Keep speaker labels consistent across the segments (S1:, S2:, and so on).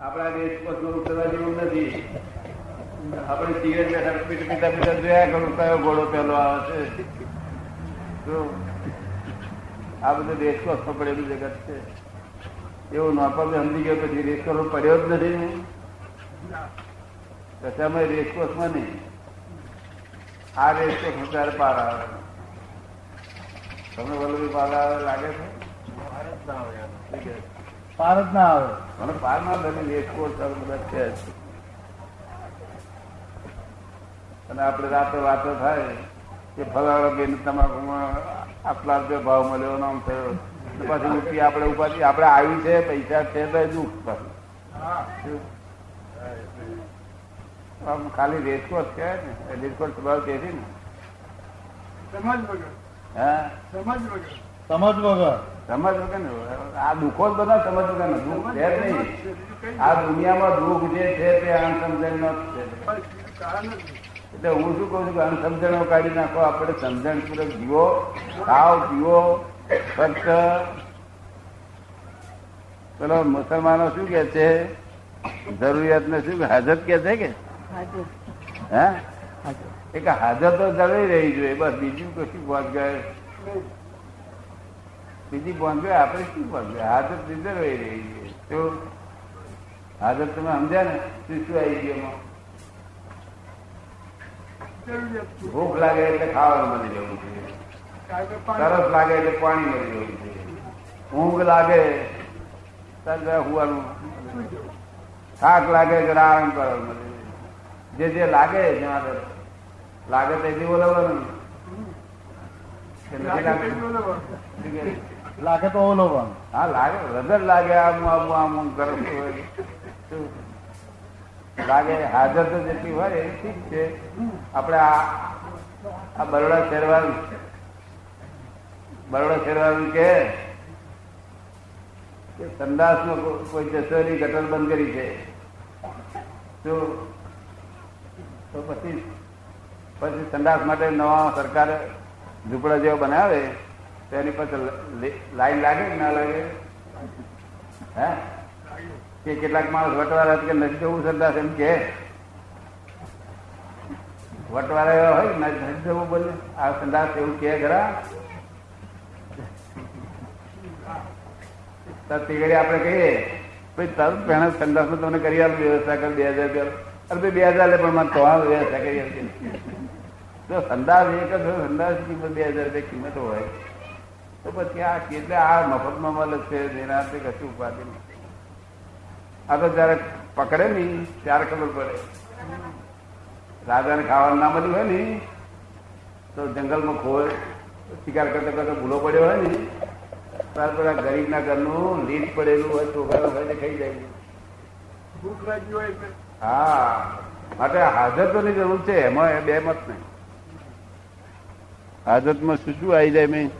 S1: આપણા દેશ પર ઉતરવા જેવું નથી. આપણે સિગરેટ બેઠા પીટ પીતા પીતા જોયા કરું, કયો ઘોડો પેલો આવે છે? આ બધું રેસકોર્સમાં પડેલું જગત છે. એવું નોપર સમજી ગયો પછી રેસકોર્સ પડ્યો જ નથી ને. કશામાં રેસકોર્સમાં નહીં આ રેસકોર્સ ત્યારે પાર આવે. તમને વલ્લભી પાર આવે, લાગે છે?
S2: પાર જ ના આવે.
S1: મને પાર ના બની રેસકોર્સ બધા છે. અને આપણે રાતે વાતો થાય કે ફલાણા બેન તમાકુમાં આટલા રૂપિયા ભાવ મળ્યો નામ થયો. પછી ઉઠી આપણે ઉપાધી આપણે આવી છે પૈસા છે તો દુઃખ પાછું. આમ ખાલી રેસકોર્સ કહેવાય ને. રેસકોર્સ સ્વભાવ કે ને.
S2: સમજ વગર
S1: હા.
S2: સમજ વગર સમજ વગર
S1: સમજ વગર આ દુઃખો જ બધા સમજ વગર દુઃખ છે જ નહીં. આ દુનિયામાં દુઃખ જે છે તે અણસમજણ નો છે. એટલે હું શું કઉ છું કે અણસમજણો કાઢી નાખો. આપણે સમજણ પૂર્વક જીવો ખાઓ પીવો ફક્ત. પેલો મુસલમાનો શું કે છે? જરૂરિયાત ને શું હાજત કે છે કે? હે? એક હાજર તો જળવાઈ રહી જોઈએ. બસ બીજું કશું વાત ગયે બીજી પહોંચ આપણે શું પહોંચ હાજર પ્રિઝર્વ રહી રહી છે. તો હાજર તમે સમજ્યા ને શું શું આવી ગયો ભૂખ લાગે એટલે ખાવાનું મળી જવું છે. તરસ લાગે એટલે પાણી મળી જવું છે. ઊંઘ લાગે ત્યારે હુવાનું થાક લાગે જરા આરામ જાય. જે જે લાગે જ્યાં લાગે તે બી બોલાવવાનું લાગતું?
S2: લાગે તો ઓલો પણ
S1: હા, લાગે. રગડ લાગે આમ આમ આમ ગરમ લાગે હાજર તો જેટલી હોય એ ઠીક છે. આપણે આ બરોડા શેરવાનું બરોડા શેરવાનું કે સંદાસ નો કોઈ જસોરી ગટર બંધ કરી છે. તો પછી પછી સંદાસ માટે નવા સરકારે ઝૂંપડા જેવો બનાવે. તો એની લાઈન લાગે કે ના લાગે? હે? કે કેટલાક માણસ વટવાળા કે નથી જવું સંદાસ એમ કે. વટવાળા એવા હોય નથી જવું બોલે? આ સંદાસ એવું કે ખરા. તો આપણે કહીએ, ભાઈ તરત પહેલા સંદાસમાં તમને કરી આપ વ્યવસ્થા કર બે હજાર રૂપિયા. અરે બે હજાર લે, પણ મારે તો વ્યવસ્થા કરી આપી. તો સંદાસ એક જ સંદાસ કિંમત બે હજાર રૂપિયા કિંમત હોય. તો પછી આ એટલે આ મફતમાં મળે છે જેનાથી કશું ઉપાધિ નથી. આ તો જયારે પકડે ને ત્યારે ખબર પડે. રાજાને ખાવાનું ના મળ્યું હોય ને તો જંગલમાં ખોર શિકાર કરતા કરતા ભૂલો પડ્યો હોય ને ત્યારે બધા ગરીબના ઘરનું લીટ પડેલું હોય ચોખા હોય ખાઈ જાય.
S2: ભૂખ લાગી હોય
S1: હા માટે હાજતોની જરૂર છે એમાં બે મત નહીં. હાજતમાં શું શું આવી જાય મેં?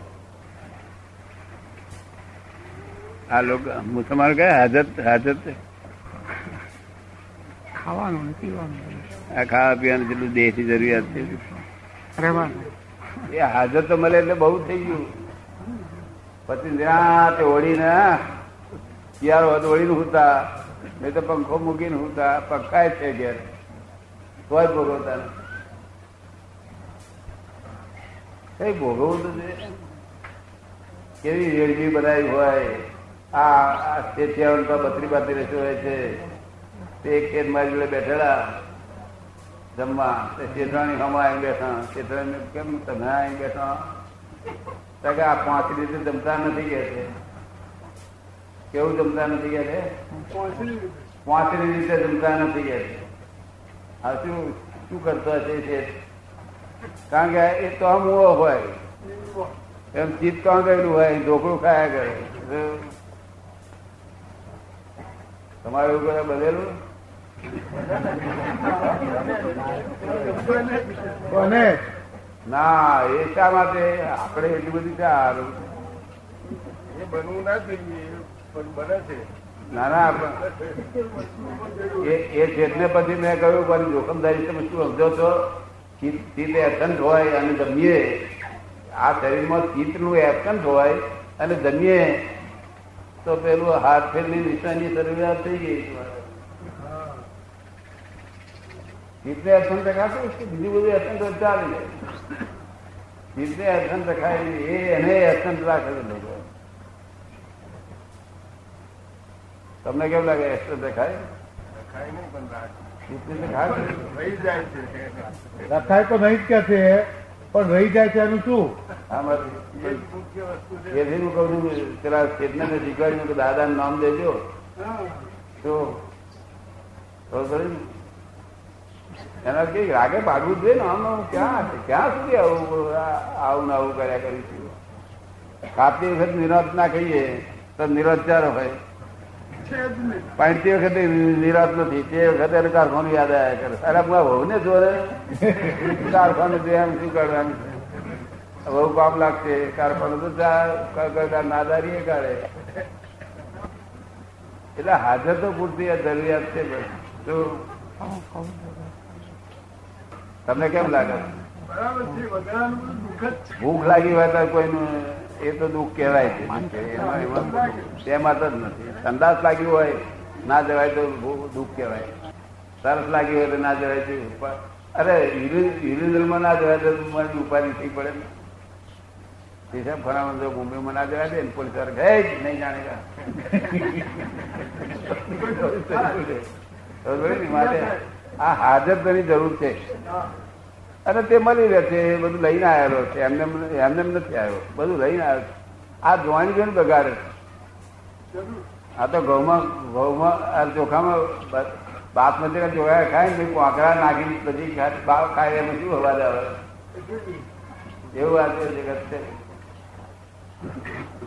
S1: આ લોકો તમારે કહે હાજત હાજત
S2: ખાવાનું પીવાનું
S1: આ ખાવા પીવાનું જેટલું દેશની જરૂરિયાત છે.
S2: રહેવાનું.
S1: એ હાજર તો મળે એટલે બહુ થઈ ગયું. પછી ત્યાં ઓળીને શિયાળો હતો ઓળીને હુતા. નહીં તો પંખો મૂકીને હુતા. પંખાય છે ઘેર. તોય ભોગવતા કઈ ભોગવવું તો છે કેવી રેડજી બનાવી હોય. આ શેઠિયાઓને તો બત્રી બાતરી રહેતું હોય છે. તે ખેત મારી જોડે બેઠેલા જમવા. તે શેઠાણી હમા આવી બેઠા. ચેતરાણી કેમ તમે આવી બેઠા? તો કે આ પાંચ રીતે જમતા નથી કે છે. કેવું જમતા નથી કે છે? પાંચરી રીતે જમતા નથી કે છે. આ શું શું કરતો હશે છે? કારણ કે એ તો આમ હોય. એમ ચિત્ત કાં ગયેલું હોય. ઢોકળું ખાયા કરે. તમારે એવું કરે બદલેલું
S2: કોને?
S1: ના એ શા માટે? આપણે એટલી બધી
S2: એ બનવું ના જોઈએ પણ બને છે.
S1: ના ના એ એ પછી મેં કહ્યું મારી જોખમદારી તમે શું સમજો છો? ચિત્ત ચિત્ત એબસન્ટ હોય અને જમીએ. આ શરીરમાં ચિત્તનું એબસન્ટ હોય અને જમીએ તો પેલું હાથ ફેરની નિશાની શરૂઆત થઈ ગઈ ચિત્તે અર્થન રખાશે બીજું બધું અર્થન તો ચાલી. જાય ચિત્તે અર્થન રખાય એ એને અર્થન રાખે લોકો. તમને કેમ લાગે અર્થન રખાય
S2: રખાય નહીં પણ
S1: રખાય
S3: તો નહીં જ કે છે. પણ રહી જાય છે એનું શું
S1: હું કહું પેલા ચેતનાને શીખવાડ્યું કે દાદાનું નામ દેજો. ને? એના કે રાગે ભાગવું જોઈએ ને, આમ ક્યાં ક્યાં સુધી આવું આવું ને આવું કર્યા કરીશું? કાપતી વખત નિરોધ ના કહીએ, તો ચાર હોય
S2: છે
S1: તે વખતે નિરાત નથી. તે વખતે એને કારખાનું યાદ આવ્યા કરે. અરે હું વહુ ને જો કારખાનું જે એમ શું કરવાનું? વહુ કામ લાગશે. કારખાનું તો ચા- ક- ક- નાદારી કાઢે. એટલે હાજર તો પૂરતી જરૂરિયાત છે તો તમને કેમ લાગે? ભૂખ લાગી હોય તો કોઈનું એ તો દુઃખ કહેવાય છે. તેમાં તો જ નથી. સંદાસ લાગ્યું હોય ના જવાય તો દુઃખ કહેવાય. સરસ લાગ્યું હોય તો ના જવાય તો અરે યુરિનલમાં ના જવાય તો મને ઉપાધિ થઈ પડે ને. હિસાબ ખરામાં જો મુંબઈમાં ના જવાય દે ને પોલીસવાળા કહે જ નહીં જાણેગા? માટે આ હાજર જરૂર છે. અને તે મળી રહે છે, એ બધું લઈને આવેલો છે. એમને એમને એમ નથી આવ્યો. બધું લઈને આવ્યો. આ જોવાની જોઈને બગાડે છે. આ તો ઘઉંમાં ઘઉંમાં, આ ચોખામાં બ- બાસમતી ચોખા ખાય ને કોકરા નાખીને પછી બાપ ખાય એમાં શું અવાજ આવે? એવું આ છે જગત છે.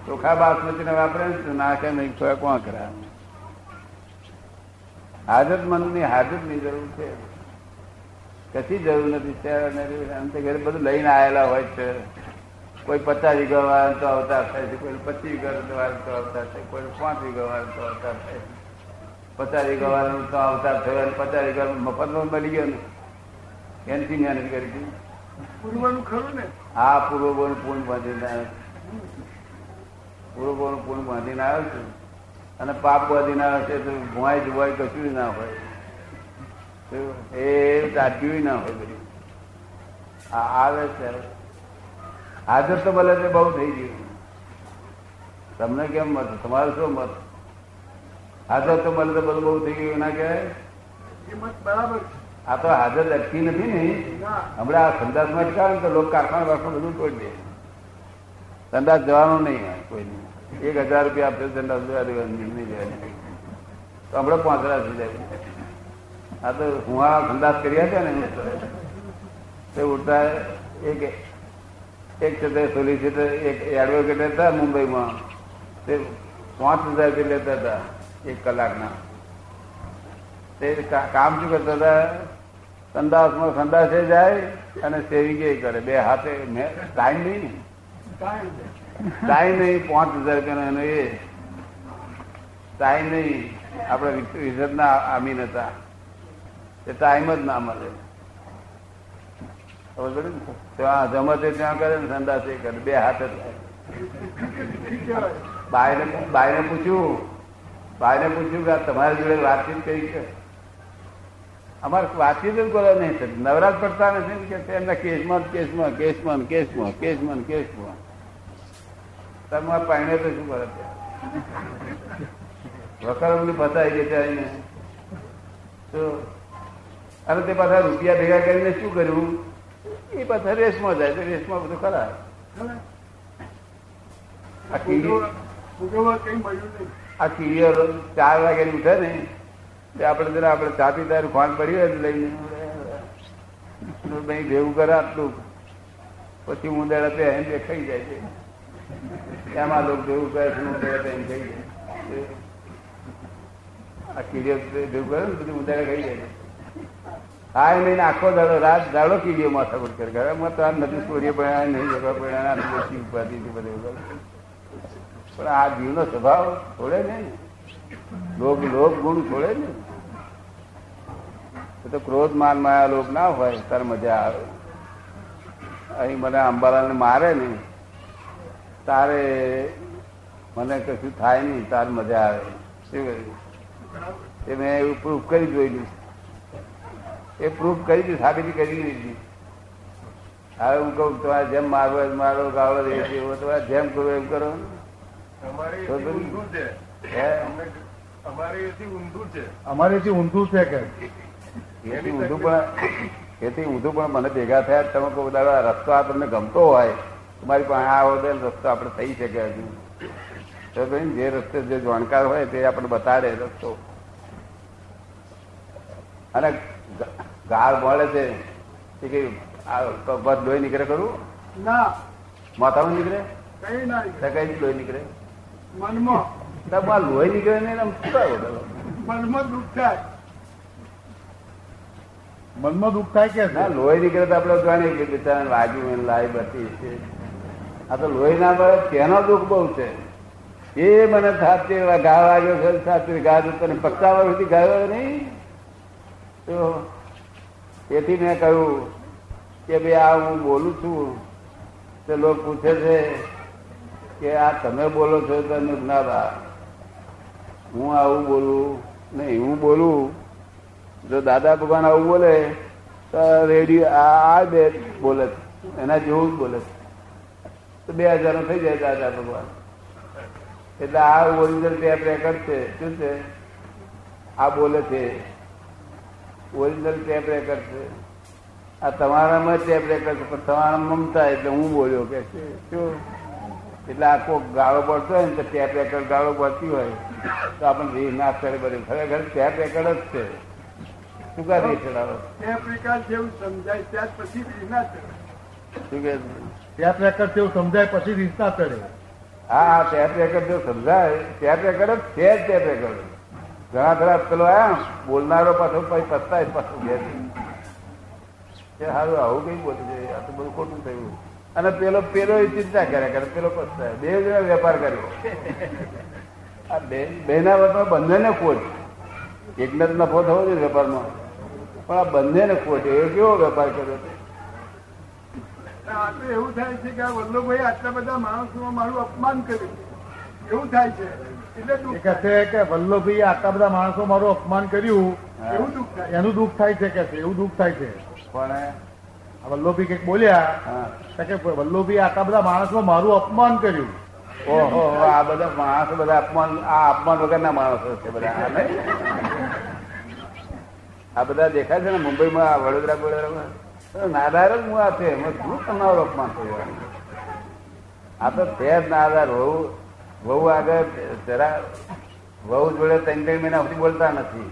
S1: ચોખા બાસમતી ને વાપરે ને નાખે નહીં થોડા કોંકરા. હાજત મનની હાજતની જરૂર છે. કશી જરૂર નથી ને ઘરે બધું લઈને આવેલા હોય છે. કોઈ પચાસ વીઘો વાળા તો અવતાર થાય છે કોઈ પચીસ વીઘો વાળા તો અવતાર થાય કોઈ પાંચ વીઘો વાળા તો અવતાર થાય. પચાસ વીઘો વાળાનો તો અવતાર થયો અને પચાસ વીઘા મફતમાં મળી ગયો ને. એનથી મહેનત કરી હતી
S2: પૂર્વનું ખરું ને?
S1: આ પૂર્વગોનું પૂર્ણ બાંધીને આવ્યો છું. પૂર્વગોનું પૂર્ણ બાંધીને આવ્યો છું. અને પાપ બાંધીને આવ્યો છે તો ભુવાય જુવાય કશું ના હોય. એ દાટ્યું ના હોય બધું. આવે છે. હાજર તો ભલે તે બહુ થઈ ગયું. તમને કેમ મત? તમારો શું મત? હાજર તો ભલે તો બધું બહુ થઈ ગયું ના કહેવાય?
S2: બરાબર
S1: આ તો હાજર અટકી નથી ને. હમણાં આ સંદાસમાં અટકાવે તો લોકો કારખાના વારખાનું બધું તોડી દે. સંદાસ જવાનું નહીં કોઈ નહીં એક હજાર રૂપિયા આપશે સંદાસ નહીં જવાનું તો હમણાં પાંચરા થઈ જાય. આ તો હું આ સંદાસ કર્યા હતા ને તે ઉડતા એક એક છે તે સોલિસિટર એક એડવોકેટ હતા મુંબઈમાં તે પાંચ હજાર રૂપિયા લેતા હતા એક કલાકના તે કામ શું કરતા હતા સંદાસમાં સંદાસે જાય અને સેવિંગે કરે બે હાથે ટાઈમ નહીં ને ટાઈમ નહીં પાંચ હજાર રૂપિયાનો એનો એ ટાઈમ નહીં આપણે વિઝટના આમીન હતા એ ટાઈમ જ ના મળે? ત્યાં જમતે ત્યાં કરે ને સંદાસ એ કરે. બે હાથે થાય. બાયને બાયને પૂછ્યું. બાયને પૂછ્યું કે તમારી જોડે વાતચીત કઈ છે? અમારે વાતચીત જ બોલે નહીં થતી. નવરાત પડતા નથી કે એમના કેસમાં કેસમાં કેસમાં કેસમાં કેસમાં કેસમાં. તમારે પાણી તો શું કરે વકરમની બતાવી ગઈ ત્યાં તો અને તે પાછા રૂપિયા ભેગા કરીને શું કર્યું? એ પાછા રેસમાં જાય છે રેસમાં બધું ખરા? આ કીડીઓ ચાર વાગે ઉઠે ને તે આપણે જરા આપણે ચા પીતા ખોન પડી હોય લઈને. ભાઈ ભેગું કરે આટલું. પછી ઉંદર તે એમ તે ખાઈ જાય છે. એમાં લોકો ભેગું કરે છે ઉંદર એમ ખાઈ જાય આ કીડીઓ ભેગું કરે ને બધું ઉંદર ખાઈ જાય છે. એ નહીં આખો દાડો રાત દાડો કીડીઓ માથાકૂટ કરે ઘરમાં તો આ નથી ચોરીએ પડ્યા નહીં જગા પડ્યા નથી ઓછી ઉપાધિ બધું પણ આ જીવનો સ્વભાવ છોડે ને લોક લોક ગુણ છોડે ને તો ક્રોધ માન માયા લોક ના હોય, તાર મજા આવે. અહીં મને અંબાલાલને મારે ને તારે મને કશું થાય નહીં, તાર મજા આવે. શું એ મેં એવું પ્રૂફ કરી જોયેલું એ પ્રૂફ કરી દીધું સાબિતી કરી દીધી હવે હું કહું તમારે જેમ મારવો મારો ગાળો દે એવો તમારે જેમ કરો એમ કરો.
S2: અમારે એથી ઊંધું છે.
S1: હે?
S2: અમને અમારે એથી ઊંધું છે.
S3: અમારેથી ઊંધું છે કે?
S1: એથી ઊંધું પણ એથી ઊંધું પણ મને ભેગા થયા તમે કહો દાદા રસ્તો આપણને તમને ગમતો હોય તમારી પાસે આ હોય રસ્તો આપણે થઈ શકે હજુ. તો જે રસ્તે જે જાણકાર હોય તે આપણે બતાડે રસ્તો. અને ગાળ મળે છે. એ કઈ આ લોહી નીકળે ખરું?
S4: ના.
S1: માથામાં નીકળે?
S4: કઈ ના
S1: કઈ લોહી નીકળે?
S4: મનમાં.
S1: તો આ લોહી નીકળે ને આમ?
S4: મનમાં દુઃખ થાય.
S3: મનમાં દુઃખ થાય કે
S1: ના લોહી નીકળે તો આપણે જાણીએ કે બિચારાને વાગ્યું એને લાઈ બધી છે. આ તો લોહી ના મળે તેનો દુઃખ બહુ છે? એ મને સાચે ઘા વાગ્યો છે સાચે ઘા તને પચાસ વર્ષથી ગાયો નહીં. તો તેથી મેં કહ્યું કે ભાઈ આ હું બોલું છું. તે લોકો પૂછે છે કે આ તમે બોલો છો તમે ના હું આવું બોલું? નહીં, હું બોલું. જો દાદા ભગવાન આવું બોલે, તો રેડિયો આ બે બોલે. એના જેવું જ બોલે. તો બે હજાર થઈ જાય દાદા ભગવાન. એટલે આ ઓરિજિનલ ટેપ રેકર્ડ છે. શું છે? આ બોલે છે. ઓરિજિનલ ટેપ રેકર્ડ છે. આ તમારામાં ટેપ રેકર્ડ છે પણ તમારા મમતા એટલે હું બોલ્યો કે છે. શું એટલે આખો ગાળો પડતો હોય ને તો ટેપ રેકર્ડ ગાળો પડતી હોય. તો આપણને રીહ ના કરે બધી. ખરેખર ટેપ રેકર્ડ જ છે. શું કા રીહ ચડાવો
S4: ટેપ પ્રકાર જેવું સમજાય ત્યાર પછી વિના છે
S1: શું કે
S3: ટેપ ટ્રેકર જેવું સમજાય પછી રીતના ચડે
S1: હા હા ટેપ રેકર્ડ જો સમજાય. ટેપ રેકર્ડ જ છે ટેપ રેકર્ડ. ઘણા ખરા પેલો આમ બોલનારો પાછો પછી પસ્તાય, પાછો ઘેર. કે સારું આવું કઈ બોલું છે? આ તો બધું ખોટું થયું. અને પેલો પેલો એ ચિંતા કર્યા કરે, પેલો પસ્તાય. બે જણા વેપાર કર્યો. આ બે, બેના વેપાર બંનેને ખોટ. એકને જ નફો થવો જોઈએ વેપારમાં. પણ આ બંનેને ખોટ. એ કેવો વેપાર કર્યો
S4: એવું થાય છે કે આ વલ્લભભાઈ આટલા બધા માણસોમાં મારું અપમાન કર્યું. એવું થાય છે.
S3: એ કહે છે કે વલ્લભભાઈ આટલા બધા માણસો મારું અપમાન કર્યું
S4: એવું દુઃખ થાય.
S3: એનું દુઃખ થાય છે કે છે એવું દુઃખ થાય છે.
S1: પણ
S3: આ વલ્લભભાઈ કંઈક બોલ્યા કે વલ્લભભાઈ આટલા બધા માણસો મારું અપમાન કર્યું.
S1: ઓહો આ બધા માણસો બધા અપમાન આ અપમાન વગરના માણસો છે બધા આ બધા દેખાય છે ને મુંબઈમાં આ વડોદરા વડોદરામાં નાદાર જ હું આ છે શું તમારું અપમાન થયું? આ તો છે જ નાદાર વહુ વહુ આગળ, જરા વહુ જોડે ત્રણ ત્રણ મહિના સુધી બોલતા નથી.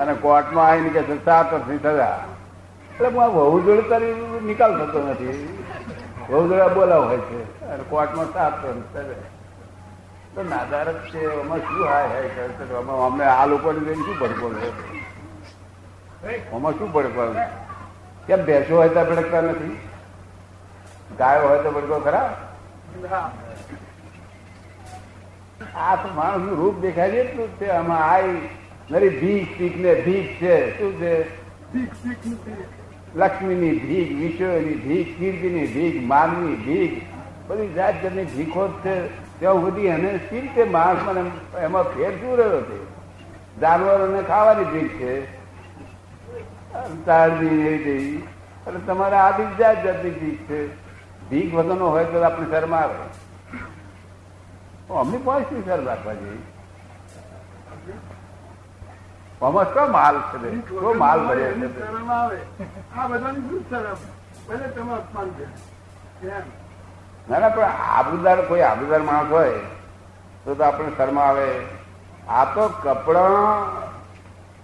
S1: અને કોર્ટમાં આવીને કે સાત વર્ષની સજા એટલે હું આ વહુ જોડે તારી નિકાલ થતો નથી. વહુ જોડે બોલાવ હોય છે. અને કોર્ટમાં સાત વર્ષ સજા તો નાદાર જ છે. એમાં શું હાય હાય કરે અમને આ લોકોને જોઈને શું ભડકો આમાં શું ભડકો કેમ ભેંસો હોય તો ભડકતા નથી? ગાયો હોય તો ભડકો ખરા. આ તો માણસનું રૂપ દેખાય છે એટલું જ છે. આમાં આઈ નરી ભીખ ભીખ ને ભીખ છે. શું છે?
S4: ભીખ નથી
S1: લક્ષ્મીની ભીખ વિશ્વની ભીખ કીર્તિની ભીખ માનની ભીખ. બધી જાત જાતની ભીખો જ છે. ત્યાં સુધી એને સી રીતે માણસ મને એમાં ફેર શું રહ્યો છે? જાનવરોને ખાવાની ભીખ છે. તાળની એવી દેવી અને તમારે આ બી જાત જાતની ભીખ છે. ભીખ વગરનો હોય તો આપણે શરમ આવે. અમને પણ વિચાર રાખવા જોઈએ આમાં શું માલ છે? શું માલ
S4: ભરે આ બધાની શું શરમ? ભલે તમે અપમાન છે
S1: ના ના પણ આબુદાર કોઈ આબુદાર માણસ હોય તો તો આપણે શરમા આવે. આ તો કપડા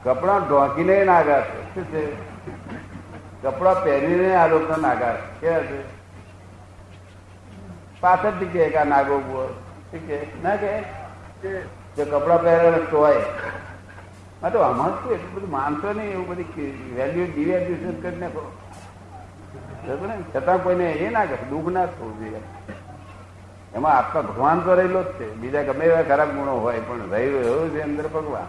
S1: કપડા ઢોંકીને નાગા છે. શું છે? કપડા પહેરીને આ લોકો નાગા છે. કેવા છે? પાછળથી કે નાગો કે ના કે? જે કપડા પહેરેલા તોય. હા, તો આમાં શું એટલું બધું માનશો નહીં, એવું બધી વેલ્યુ ડિવેલ્યુએશન કરી નાખો ને? છતાં કોઈને એ ના કરે, દુઃખ ના થવું જોઈએ. એમાં આપતા ભગવાન તો રહેલો જ છે. બીજા ગમે એવા ખરાબ ગુણો હોય, પણ રહ્યો એવો છે અંદર ભગવાન.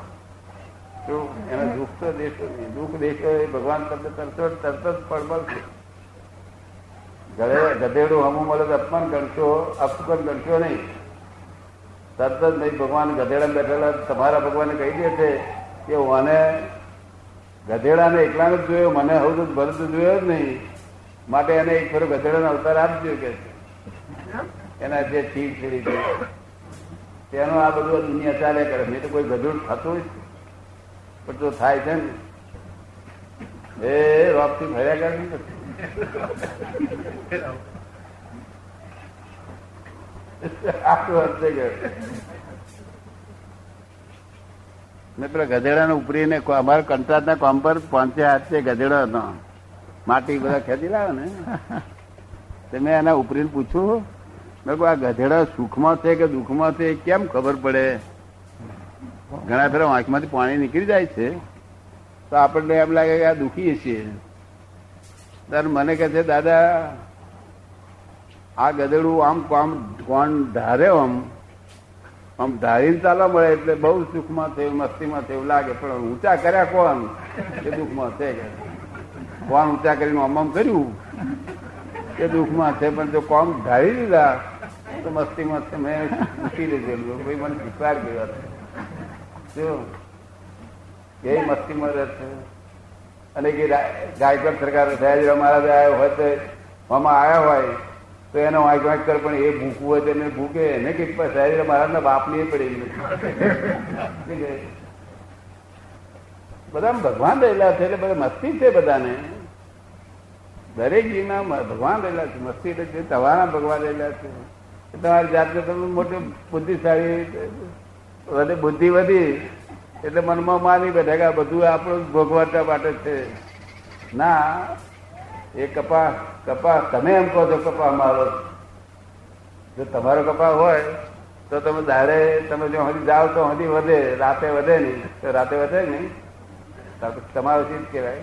S1: તો એને દુઃખ તો દેશો નહીં. દુઃખ દેશો એ ભગવાન તમને જ, તરત જ પડબલ છે ગધેડું હમું મળે તો અપમાન કરશો અપમાન કરશો નહીં. તરત જ નહીં, ભગવાન ગધેડા બેઠેલા, તમારા ભગવાને કહી દે છે કે ઓને ગધેડાને એકલાને જ જોયો, મને હવે ભરત જોયો જ નહીં. માટે એને એક ફેરો ગધેડાનો અવતાર આપજો કે એના જે ચીજ છેડી છે. તેનો આ બધું દુનિયા ચાલે કરે. મેં તો કોઈ ગધેડું થતું જ પણ જો થાય છે ને, એ રોપથી ફર્યા કરે ને આટલું ને ઉપરીને કો- અમારા કંટ્રાટના કામ પર પાંચે હાથે ગધેડો હતો. માટી બધા ખેંચી લાવે ને. તે મેં એના ઉપરીને પૂછ્યું, મેં આ ગધેડા સુખમાં છે કે દુઃખમાં છે? કેમ ખબર પડે? ઘણા ફેરા આંખમાંથી પાણી નીકળી જાય છે. તો આપણને એમ લાગે કે આ દુઃખી છીએ. ત્યારે મને કહે છે, દાદા આ ગધેડું આમ આમ કોણ ધારે આમ આમ ધારીને ચાલવા મળે એટલે બહુ સુખમાં થયું, મસ્તીમાં થયું લાગે. પણ ઊંચા કર્યા કોણ? એ દુઃખમાં છે કોણ ઊંચા કરીને આમ આમ કર્યું? એ દુઃખમાં છે, પણ જો કોમ ધારી લીધા, તો મસ્તીમાં છે, મેં મૂકી લીધેલું ભાઈ, મને સ્વીકાર કર્યો શું એ મસ્તીમાં રહે છે. અને કે ગાયકર સરકાર સયાજી મહારાજ આવ્યો હોય તો આમાં આવ્યા હોય તો એને વાંક વાંક કરે, પણ એ ભૂખવું હોય તો ભૂકે. એને કે સયાજી મારા બાપની નથી બધા ભગવાન રહેલા છે, એટલે બધા મસ્તી છે બધાને. દરેક જીવના ભગવાન રહેલા છે, મસ્તી એટલે તમારા ભગવાન રહેલા છે. તમારી જાતને તમે મોટી બુદ્ધિશાળી વધે, બુદ્ધિ વધી, એટલે મનમાં માની બેઠા કે બધું આપણું ભોગવટા માટે છે. ના એ કપા કપા, તમે એમ કહો છો કપા મારો. જો તમારો કપા હોય, તો તમે દાડે તમે જો હજી જાઓ તો હજી વધે, રાતે વધે નહીં. તો રાતે વધે નહીં. તમારો ચીજ કહેવાય.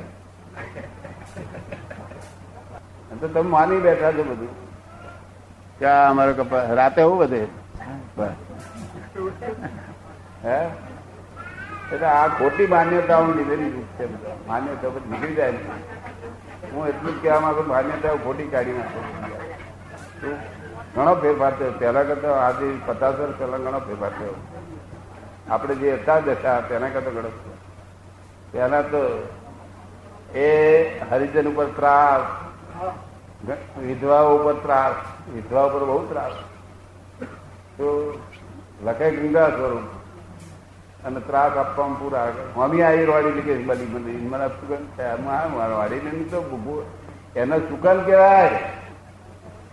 S1: તો તમે માની બેઠા છો બધું. કે અમારો કપા, રાતે એવું વધે? હે? એટલે આ ખોટી માન્યતાઓ લીધેલી છે. બધી નીકળી જાય હું એટલું જ કહેવા માંગુ માન્યતા ખોટી કાઢી નાખો? ઘણો ફેરફાર થયો પહેલા કરતા આજે પચાસ વર્ષ પહેલા ઘણો ફેરફાર થયો આપણે જે હતા દશા તેના કરતા ઘણો. પહેલા તો એ હરિજન ઉપર ત્રાસ, વિધવાઓ ઉપર ત્રાસ વિધવા ઉપર બહુ ત્રાસ તો લખે ગંગા સ્વરૂપ અને ત્રાસ આપવામાં પૂરા મમ્મી આવી રોડી લીધે બની મને મને સુગન વાડી ને તો એને સુકન કહેવાય.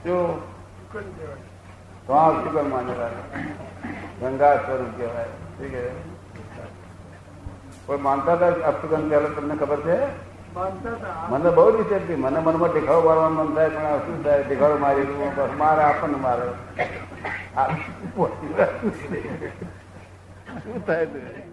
S4: જો કહેવાય.
S1: સુકન માનેલા ગંગા સ્વરૂપ કહેવાય. શું કહેવાય કોઈ માનતા હતા અપસુગન પહેલા તમને ખબર છે? મને બહુ રીતે હતી મને મનમાં દેખાડો મારવાનું મન થાય પણ શું થાય? દેખાડો મારી મારે આપણને મારે. આ શું થાય